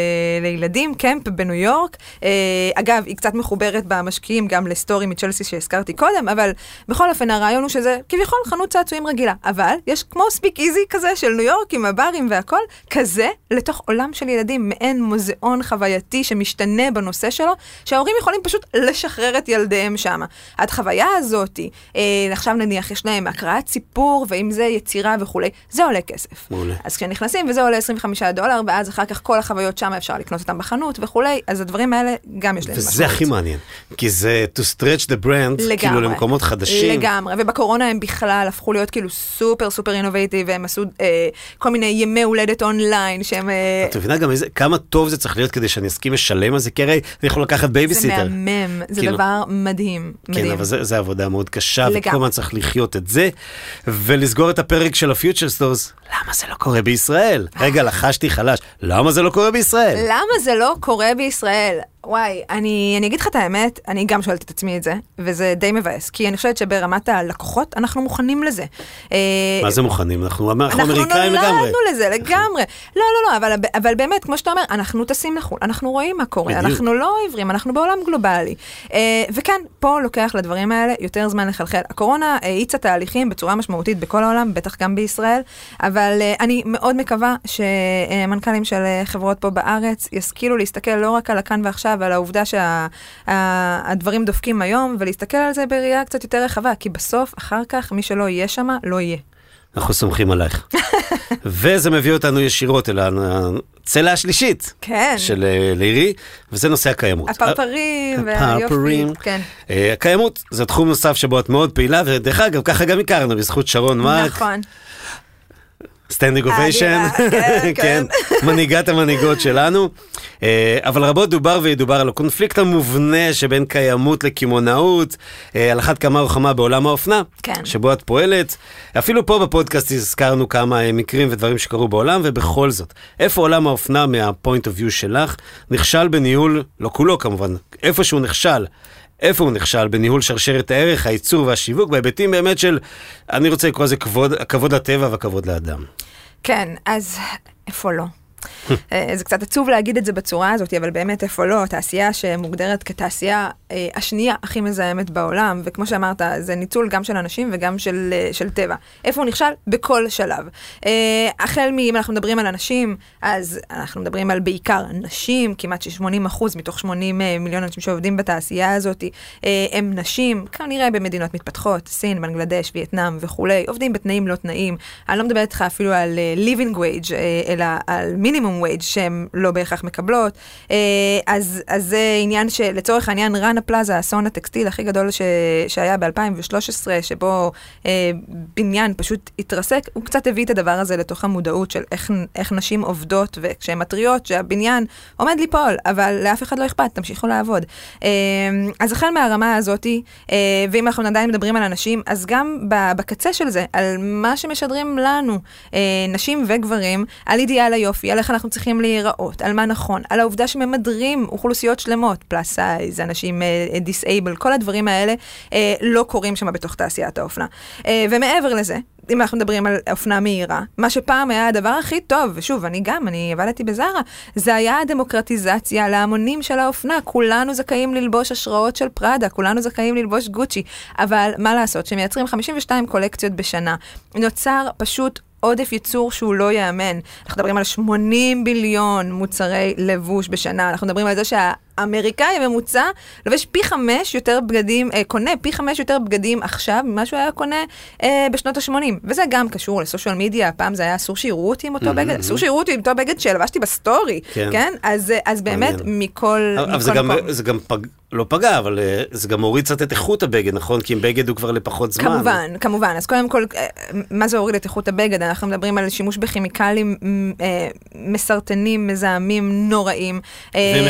לילדים, CAMP בניו יורק. אה, אגב, היא קצת מחוברת במשקיעים גם לסטורי מצ'לסי שהזכרתי קודם, אבל בכל אופן הרעיון הוא שזה כביכול חנות צעצועים רגילה. אבל יש כמו speakeasy כזה של ניו יורק עם הברים והכל, כזה לתוך עולם של ילדים, מעין מוזיאון חווייתי שמשתנה בנושא שלו, שההורים יכולים פשוט לשחרר את ילדיהם שם. החוויה הזאת, אה, עכשיו נניח יש להם הקראת סיפור, ואם זה יצירה וכולי, זה עולה כסף. מעולה. אז כשנכנסים וזה עולה 25 דולר, ואז אחר כך כל החוויות שם אפשר לקנות אותם בחנות וכולי, אז הדברים האלה גם יש להם וזה הכי מעניין, כי זה to stretch the brand, לגמרי. כאילו למקומות חדשים. לגמרי, ובקורונה הם בכלל הפכו להיות כאילו סופר סופר אינובייטיב, והם עשו אה, כל מיני ימי הולדת אונליין, שהם... אה, את מבינה גם איזה, כמה טוב זה צריך להיות כדי שאני אסכים לשלם על זה, כי הרי אני יכול לקחת זה בייביסיטר. מהמם, זה כאילו- דבר מדהים, כן, מדהים. אבל זה, זה עבודה מאוד קשה, לגמרי. וכל הזמן צריך לחיות את זה, ולסגור את הפרק של ה future stores. למה זה לא קורה בישראל? רגע, לחשתי חלש. למה זה לא קורה בישראל? למה זה לא קורה בישראל? וואי, אני, אני אגיד לך את האמת, אני גם שואלת את עצמי את זה, וזה די מבאס, כי אני חושבת שברמת הלקוחות, אנחנו מוכנים לזה. אה, מה זה מוכנים? אנחנו, אנחנו אנחנו אמריקאים לגמרי. נולדנו לזה לגמרי. לא, לא, לא, אבל, אבל באמת, כמו שאתה אומר, אנחנו טסים לחו"ל, אנחנו רואים מה קורה, בדיוק. אנחנו לא עיוורים, אנחנו בעולם גלובלי. אה, וכן, פה לוקח לדברים האלה יותר זמן לחלחל. הקורונה האיצה תהליכים בצורה משמעותית בכל העולם, בטח גם בישראל, אבל אה, אני מאוד מקווה שמנכ"לים של חברות פה בארץ ישכילו להסתכל לא רק על הכאן ועכשיו, ועל העובדה שהדברים דופקים היום, ולהסתכל על זה בראייה קצת יותר רחבה, כי בסוף, אחר כך, מי שלא יהיה שם, לא יהיה. אנחנו סומכים עלייך. *laughs* וזה מביא אותנו ישירות אל הצלע השלישית כן. של אה, לירי, וזה נושא הקיימות. הפרפרים. והיופי. כן. אה, הקיימות זה תחום נוסף שבו את מאוד פעילה, ודרך אגב, ככה גם הכרנו, בזכות שרון מרק. נכון. standing ovation, *laughs* כן, כן. *laughs* מנהיגת המנהיגות שלנו. אה, אבל רבות דובר וידובר על הקונפליקט המובנה שבין קיימות לקמעונאות, אה, על אחת כמה וכמה בעולם האופנה, כן. שבו את פועלת. אפילו פה בפודקאסט הזכרנו כמה אה, מקרים ודברים שקרו בעולם, ובכל זאת, איפה עולם האופנה מהפוינט אוף יו שלך נכשל בניהול, לא כולו כמובן, איפה שהוא נכשל. איפה הוא נכשל בניהול שרשרת הערך, הייצור והשיווק, בהיבטים באמת של, אני רוצה לקרוא לזה כבוד, כבוד הטבע והכבוד לאדם. כן, אז איפה לא? אה, זה קצת עצוב להגיד את זה בצורה הזאת, אבל באמת איפה לא, תעשייה שמוגדרת כתעשייה אה, השנייה הכי מזהמת בעולם, וכמו שאמרת, זה ניצול גם של אנשים וגם של, אה, של טבע. איפה הוא נכשל? בכל שלב. החל מאם אנחנו מדברים על אנשים, אז אנחנו מדברים על בעיקר נשים, כמעט ש-80 אחוז מתוך 80 אה, מיליון אנשים שעובדים בתעשייה הזאת, הם נשים, כנראה במדינות מתפתחות, סין, בנגלדש, וייטנאם וכולי, עובדים בתנאים לא תנאים. אני לא מדברת איתך אפילו על living wage, אלא על מינימום wage שהן לא בהכרח מקבלות. אה, אז, אז זה עניין שלצורך העניין, ראנה פלאזה, האסון הטקסטיל הכי גדול ש, שהיה ב-2013, שבו אה, בניין פשוט התרסק, הוא קצת הביא את הדבר הזה לתוך המודעות של איך, איך נשים עובדות, וכשהן מתריעות שהבניין עומד ליפול, אבל לאף אחד לא אכפת, תמשיכו לעבוד. אה, אז החל מהרמה הזאתי, אה, ואם אנחנו עדיין מדברים על אנשים, אז גם בקצה של זה, על מה שמשדרים לנו, אה, נשים וגברים, על אידיאל היופי, על איך אנחנו צריכים להיראות, על מה נכון, על העובדה שממדרים אוכלוסיות שלמות, פלאס סייז, אנשים דיסאבל, כל הדברים האלה אה, לא קורים שם בתוך תעשיית האופנה. אה, ומעבר לזה, אם אנחנו מדברים על אופנה מהירה, מה שפעם היה הדבר הכי טוב, ושוב, אני גם, אני עבדתי בזארה, זה היה הדמוקרטיזציה להמונים של האופנה. כולנו זכאים ללבוש השראות של פראדה, כולנו זכאים ללבוש גוצ'י, אבל מה לעשות, שמייצרים 52 קולקציות בשנה, נוצר פשוט עודף ייצור שהוא לא ייאמן. אנחנו מדברים על 80 ביליון מוצרי לבוש בשנה, אנחנו מדברים על זה שהאמריקאי הממוצע לובש פי חמש יותר בגדים, אה, קונה פי חמש יותר בגדים עכשיו ממה שהוא היה קונה אה, בשנות ה-80. וזה גם קשור ל social media, פעם זה היה אסור שיראו אותי עם אותו מהמם. בגד, אסור שיראו אותי עם אותו בגד שלבשתי בסטורי, כן. כן? אז, אה, אז באמת מעניין. מכל, אבל זה מכל גם, מקום. זה גם פג, לא פגע, אבל אה, זה גם הוריד קצת את איכות הבגד, נכון? כי אם בגד הוא כבר לפחות זמן. כמובן, כמובן. אז קודם כל, אה, מה זה הוריד את איכות הבגד? אנחנו מדברים על שימוש בכימיקלים מסרטנים, מזהמים, נוראים. אה, והם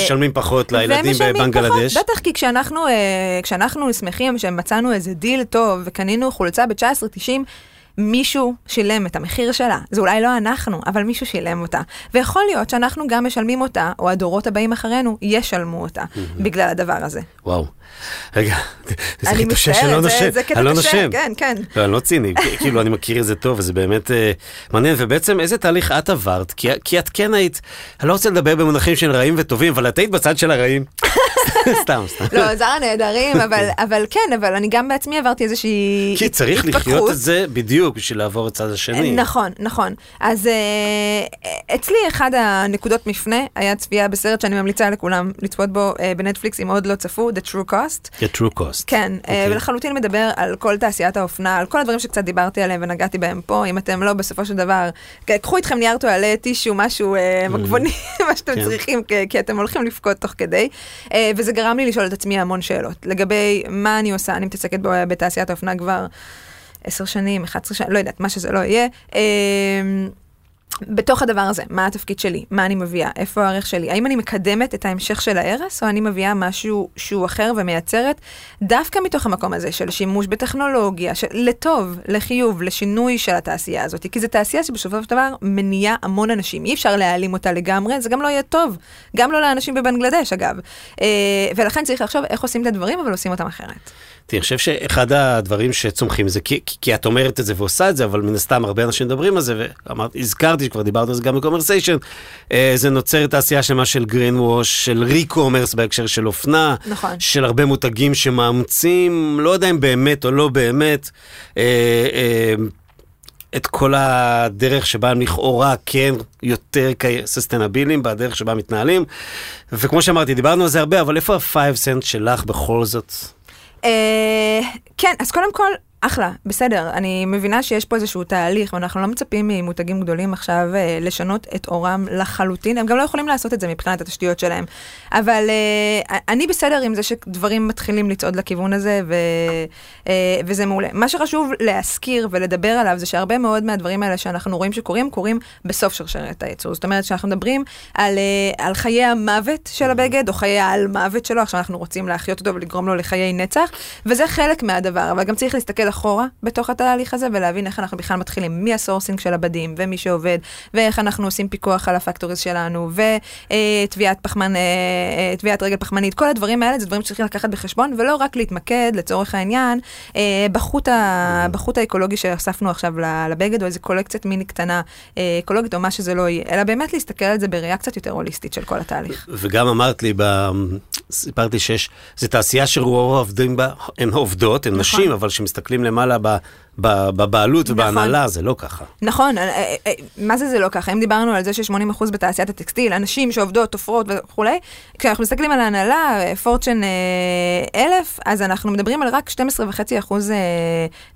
לילדים בבנגלדש. בטח, כי כשאנחנו, אה, כשאנחנו שמחים שמצאנו איזה דיל טוב וקנינו חולצה ב-19.90, מישהו שילם את המחיר שלה. זה אולי לא אנחנו, אבל מישהו שילם אותה. ויכול להיות שאנחנו גם משלמים אותה, או הדורות הבאים אחרינו ישלמו אותה, בגלל הדבר הזה. וואו. רגע, זה אני קטע שלא מצטערת, נושם. זה- זה קטע אני לא קשה. כן, כן. לא, אני לא ציני, *laughs* כאילו, אני מכיר את זה טוב, וזה באמת אה, מעניין. ובעצם, איזה תהליך את עברת? כי, כי את כן היית, אני לא רוצה לדבר במונחים של רעים וטובים, אבל את היית בצד של הרעים. *laughs* סתם, סתם. לא, זרה נהדרים, אבל, אבל כן, אבל אני גם בעצמי עברתי איזושהי כי צריך לחיות התפתחות. את זה בדיוק בשביל לעבור את הצד השני. נכון, נכון. אז אה, אצלי אחד הנקודות מפנה היה צפייה בסרט שאני ממליצה לכולם לצפות בו אה, בנטפליקס, אם עוד לא צפו, The True Cost. The true cost. כן, okay. אוקיי. ולחלוטין מדבר על כל תעשיית האופנה, על כל הדברים שקצת דיברתי עליהם ונגעתי בהם פה, אם אתם לא בסופו של דבר, קחו איתכם נייר טואלט, טישו, משהו אה, מגבוני, *laughs* מה שאתם כן. צריכים, כי- אתם הולכים לבכות תוך כדי. אה, וזה גרם לי לשאול את עצמי המון שאלות, לגבי מה אני עושה, אני מתעסקת בתעשיית האופנה כבר עשר שנים, 11 שנים, לא יודעת, מה שזה לא יהיה. אה, בתוך הדבר הזה, מה התפקיד שלי, מה אני מביאה, איפה הערך שלי, האם אני מקדמת את ההמשך של ההרס, או אני מביאה משהו שהוא אחר ומייצרת, דווקא מתוך המקום הזה של שימוש בטכנולוגיה, של, לטוב, לחיוב, לשינוי של התעשייה הזאת, כי זו תעשייה שבסופו של דבר מניעה המון אנשים, אי אפשר להעלים אותה לגמרי, זה גם לא יהיה טוב, גם לא לאנשים בבנגלדש אגב, אה, ולכן צריך לחשוב איך עושים את הדברים, אבל עושים אותם אחרת. תראי, אני חושב שאחד הדברים שצומחים זה כי, כי, כי את אומרת את זה ועושה את זה, אבל מן הסתם הרבה אנשים מדברים על זה, והזכרתי שכבר דיברנו על זה גם בקומרסיישן, אה, זה נוצר תעשייה שלמה של greenwash, של recommerce בהקשר של אופנה, נכון. של הרבה מותגים שמאמצים, לא יודע אם באמת או לא באמת, אה, אה, את כל הדרך שבה הם לכאורה כן יותר ססטנביליים, בדרך שבה מתנהלים. וכמו שאמרתי, דיברנו על זה הרבה, אבל איפה ה-5 סנט שלך בכל זאת? אה, כן, אז קודם כל, אחלה, בסדר. אני מבינה שיש פה איזשהו תהליך, ואנחנו לא מצפים ממותגים גדולים עכשיו אה, לשנות את אורם לחלוטין. הם גם לא יכולים לעשות את זה מבחינת התשתיות שלהם. אבל אה, אני בסדר עם זה שדברים מתחילים לצעוד לכיוון הזה, ו, אה, וזה מעולה. מה שחשוב להזכיר ולדבר עליו זה שהרבה מאוד מהדברים האלה שאנחנו רואים שקורים, קורים בסוף שרשרת הייצור. זאת אומרת שאנחנו מדברים על, אה, על חיי המוות של הבגד, או חיי האלמוות שלו, עכשיו אנחנו רוצים להחיות אותו ולגרום לו לחיי נצח, וזה חלק מהדבר, אבל גם צריך להסתכל אחורה בתוך התהליך הזה ולהבין איך אנחנו בכלל מתחילים מה sourcing של הבדים ומי שעובד, ואיך אנחנו עושים פיקוח על ה factories שלנו, וטביעת פחמן, אה, אה, טביעת רגל פחמנית, כל הדברים האלה זה דברים שצריכים לקחת בחשבון, ולא רק להתמקד לצורך העניין אה, בחוט, ה, בחוט האקולוגי שהוספנו עכשיו לבגד, או איזה קולקציית מיני קטנה אקולוגית, או מה שזה לא יהיה, אלא באמת להסתכל על זה בראייה קצת יותר הוליסטית של כל התהליך. וגם אמרת לי, ב... סיפרתי שיש, זו תעשייה שרוב העובדים בה, הן עובדות, הן נכון. נשים, אבל כשמסתכלים למעלה ב... בבעלות נכון. ובהנהלה, זה לא ככה. נכון, אה, אה, אה, מה זה זה לא ככה? אם דיברנו על זה ש-80% בתעשיית הטקסטיל, אנשים שעובדות, תופרות וכולי, כשאנחנו מסתכלים על ההנהלה, פורצ'ן אלף, אז אנחנו מדברים על רק 12.5%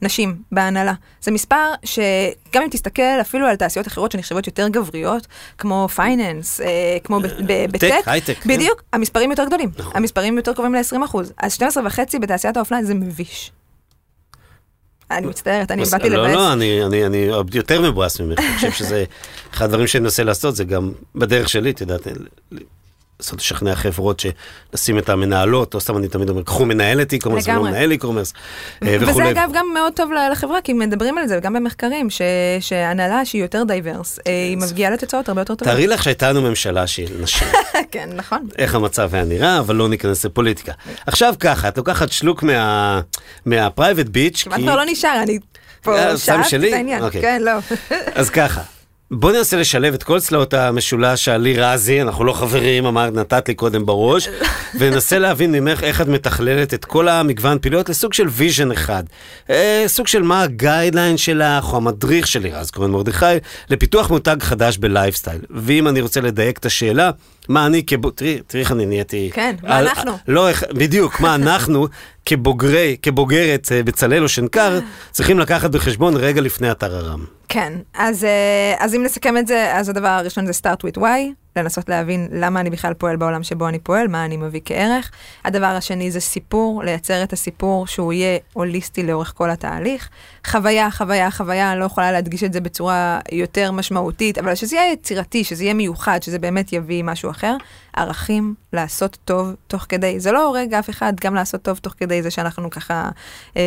נשים בהנהלה. זה מספר שגם אם תסתכל אפילו על תעשיות אחרות שנחשבות יותר גבריות, כמו פייננס, כמו בטק, הייטק, כן. בדיוק, המספרים יותר גדולים. נכון. המספרים יותר קרובים ל-20%. אז 12.5 בתעשיית האופנה זה מביש. אני מצטערת, אני באתי לא, לבאס. לא, לא, אני יותר מבואס ממך, אני חושב שזה אחד הדברים שאני מנסה לעשות, זה גם בדרך שלי, את יודעת, לנסות לשכנע חברות שנשים את המנהלות, או סתם אני תמיד אומר, קחו מנהלת e-commerce ולא מנהל e-commerce וכולי. וזה אגב גם מאוד טוב לחברה, כי מדברים על זה, גם במחקרים, שהנהלה שהיא יותר diverse, אה, היא מגיעה לתוצאות הרבה יותר טובות. תארי לך שהייתה לנו ממשלה שהיא נשים. *laughs* כן, נכון. איך המצב היה נראה, אבל לא ניכנס לפוליטיקה. עכשיו ככה, את לוקחת שלוק מה private beach, כמעט כבר לא נשאר, אני פה אה, שאלתי את העניין. אוקיי. כן, לא. אז ככה. בוא ננסה לשלב את כל צלעות המשולש הלירזי, אנחנו לא חברים, אמרת, נתת לי קודם בראש, *laughs* וננסה להבין ממך איך את מתכללת את כל המגוון פעילויות לסוג של vision אחד. אה, סוג של מה הגיידליין שלך, או המדריך שלי, רז כהן מרדכי, לפיתוח מותג חדש בלייפסטייל. ואם אני רוצה לדייק את השאלה, מה אני כבו... תראי, תראי איך אני נהייתי... כן, מה על... אנחנו. לא, בדיוק, מה אנחנו *laughs* כבוגרי, כבוגרת אה, בצלאל או שנקר, צריכים לקחת בחשבון רגע לפני הטררם. כן, אז, אה, אז אם נסכם את זה, אז הדבר הראשון זה start with why, לנסות להבין למה אני בכלל פועל בעולם שבו אני פועל, מה אני מביא כערך. הדבר השני זה סיפור, לייצר את הסיפור שהוא יהיה הוליסטי לאורך כל התהליך. חוויה, חוויה, חוויה, אני לא יכולה להדגיש את זה בצורה יותר משמעותית, אבל שזה יהיה יצירתי, שזה יהיה מיוחד, שזה באמת יביא משהו אחר. ערכים, לעשות טוב תוך כדי, זה לא הורג אף אחד, גם לעשות טוב תוך כדי זה שאנחנו ככה אה, אה,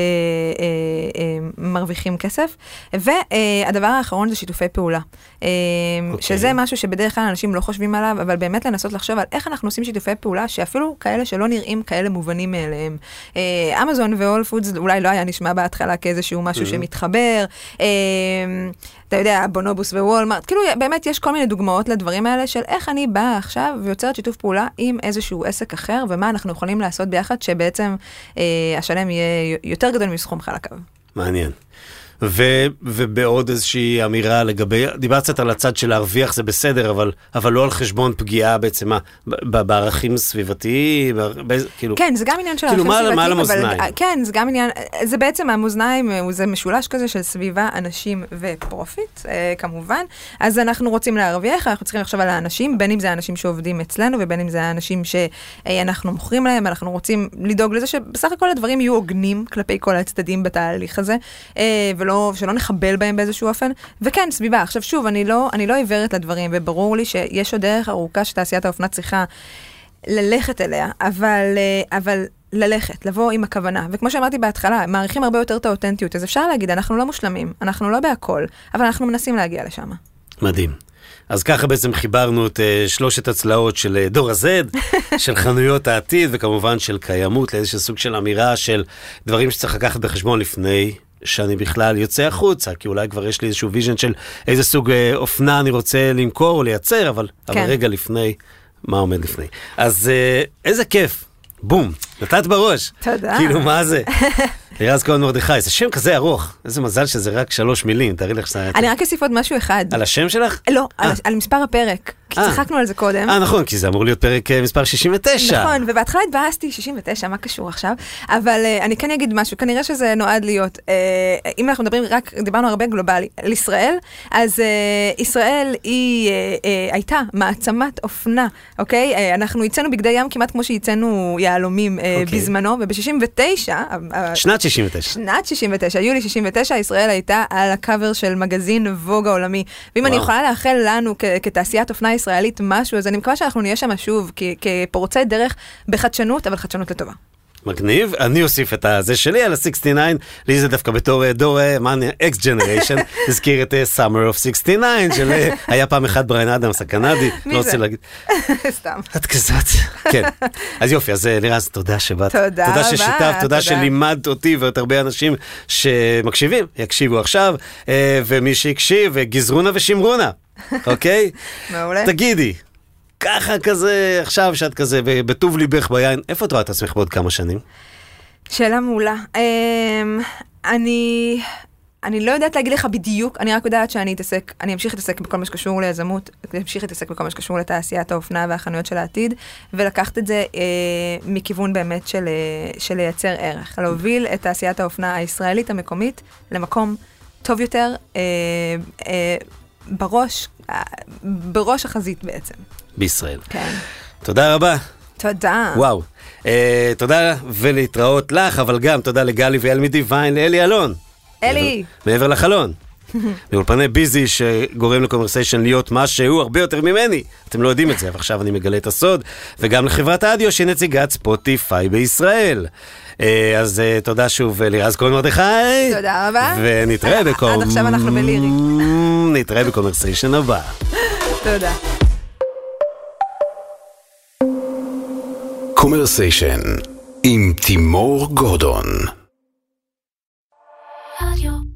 אה, מרוויחים כסף. והדבר האחרון זה שיתופי פעולה, אה, okay. אוקיי. שזה משהו שבדרך כלל אנשים לא חושבים עליו, אבל באמת לנסות לחשוב על איך אנחנו עושים שיתופי פעולה, שאפילו כאלה שלא נראים כאלה מובנים מאליהם. אה, אמזון והול פודס אולי לא היה נשמע בהתחלה כאיזשהו משהו mm-hmm. שמתחבר. אה, אתה יודע, בונובוס ווולמארט, כאילו באמת יש כל מיני דוגמאות לדברים האלה של איך אני באה עכשיו ויוצרת שיתוף פעולה עם איזשהו עסק אחר, ומה אנחנו יכולים לעשות ביחד, שבעצם אה, השלם יהיה יותר גדול מסכום חלקיו. מעניין. ו, ובעוד איזושהי אמירה לגבי, דיברת קצת על הצד של להרוויח זה בסדר, אבל, אבל לא על חשבון פגיעה בעצם, מה, בערכים סביבתיים, כאילו... כן, זה גם עניין של כאילו ערכים סביבתיים, אבל... מה כן, זה גם עניין, זה בעצם המאזניים, זה משולש כזה של סביבה, אנשים ופרופיט, אה, כמובן. אז אנחנו רוצים להרוויח, אנחנו צריכים לחשוב על האנשים, בין אם זה האנשים שעובדים אצלנו, ובין אם זה האנשים שאנחנו מוכרים להם, אנחנו רוצים לדאוג לזה שבסך הכל הדברים יהיו הוגנים כלפי כל הצדדים בתהליך הזה, אה, ולא ולא, שלא נחבל בהם באיזשהו אופן. וכן, סביבה. עכשיו שוב, אני לא, אני לא עיוורת לדברים, וברור לי שיש עוד דרך ארוכה שתעשיית האופנה צריכה ללכת אליה, אבל, אה, אבל ללכת, לבוא עם הכוונה. וכמו שאמרתי בהתחלה, מעריכים הרבה יותר את האותנטיות, אז אפשר להגיד, אנחנו לא מושלמים, אנחנו לא בהכל, אבל אנחנו מנסים להגיע לשם. מדהים. אז ככה בעצם חיברנו את אה, שלושת הצלעות של אה, דור ה-Z, *laughs* של חנויות העתיד, וכמובן של קיימות, לאיזשהו סוג של אמירה של דברים שצריך לקחת בחשבון לפני שאני בכלל יוצא החוצה, כי אולי כבר יש לי איזשהו vision של איזה סוג אה, אופנה אני רוצה למכור או לייצר, אבל, כן. אבל רגע לפני, מה עומד לפני. אז אה, איזה כיף, בום, נתת בראש. תודה. כאילו, מה זה? *laughs* לירז כהן מרדכי, זה שם כזה ארוך, איזה מזל שזה רק שלוש מילים, תארי לך שזה... אני רק אוסיף עוד משהו אחד. על השם שלך? לא, על, אה. על מספר הפרק. כי אה. צחקנו על זה קודם. אה, נכון, כי זה אמור להיות פרק אה, מספר 69. נכון, ובהתחלה התבאסתי, 69, מה קשור עכשיו? אבל uh, אני כן אגיד משהו, כנראה שזה נועד להיות, uh, אם אנחנו מדברים רק, דיברנו הרבה גלובלי, על ישראל, אז uh, ישראל היא uh, uh, הייתה מעצמת אופנה, אוקיי? Uh, אנחנו ייצאנו בגדי ים כמעט כמו שייצאנו יהלומים uh, אוקיי. בזמנו, וב-69, שנת 69. שנת 69, יולי 69, ישראל הייתה על הקאבר של מגזין ווג העולמי. ואם אני. יכולה לאחל לנו כתעשיית אופנה ישראלית משהו, אז אני מקווה שאנחנו נהיה שם שוב, כפורצי דרך בחדשנות, אבל חדשנות לטובה. מגניב, אני אוסיף את הזה שלי על ה-69, לי זה דווקא בתור אה, דור, X generation, הזכיר את אה, Summer of 69, של אה, *laughs* היה פעם אחד בריאן אדמס הקנדי, לא? רוצה להגיד, *laughs* סתם. את כזאת, כן. אז יופי, אז לירז, תודה שבאת. תודה תודה רבה, ששיתפת, תודה תודה. שלימדת אותי ועוד הרבה אנשים שמקשיבים, יקשיבו עכשיו, ומי שהקשיב, גזרו נא ושמרו נא, אוקיי? מעולה. תגידי, ככה כזה, עכשיו שאת כזה בטוב ליבך ביין, איפה את רואה את עצמך בעוד כמה שנים? שאלה מעולה. אמ, אני... אני לא יודעת להגיד לך בדיוק, אני רק יודעת שאני אתעסק, אני אמשיך להתעסק בכל מה שקשור ליזמות, אמשיך להתעסק בכל מה שקשור לתעשיית האופנה והחנויות של העתיד, ולקחת את זה אה, מכיוון באמת של, אה, של לייצר ערך, להוביל את תעשיית האופנה הישראלית המקומית למקום טוב יותר, אה, אה, בראש, בראש החזית בעצם. בישראל. כן. תודה רבה. תודה. וואו. אה, תודה ולהתראות לך, אבל גם תודה לגלי ואלמי דיוויין, לאלי אלון. אלי. מעבר, מעבר לחלון. *laughs* מאולפני ביזי שגורם לקונברסיישן להיות מה שהוא הרבה יותר ממני. אתם לא יודעים את זה, אבל עכשיו אני מגלה את הסוד. וגם לחברת האדיו שהיא נציגת ספוטיפיי בישראל. אה, אז אה, תודה שוב אה, לירז כהן מרדכי. תודה רבה. ונתראה בקום... *laughs* עד עכשיו אנחנו בלירי. *laughs* נתראה בקונברסיישן הבא. *laughs* תודה. קומרסיישן עם תימור גורדון. רדיו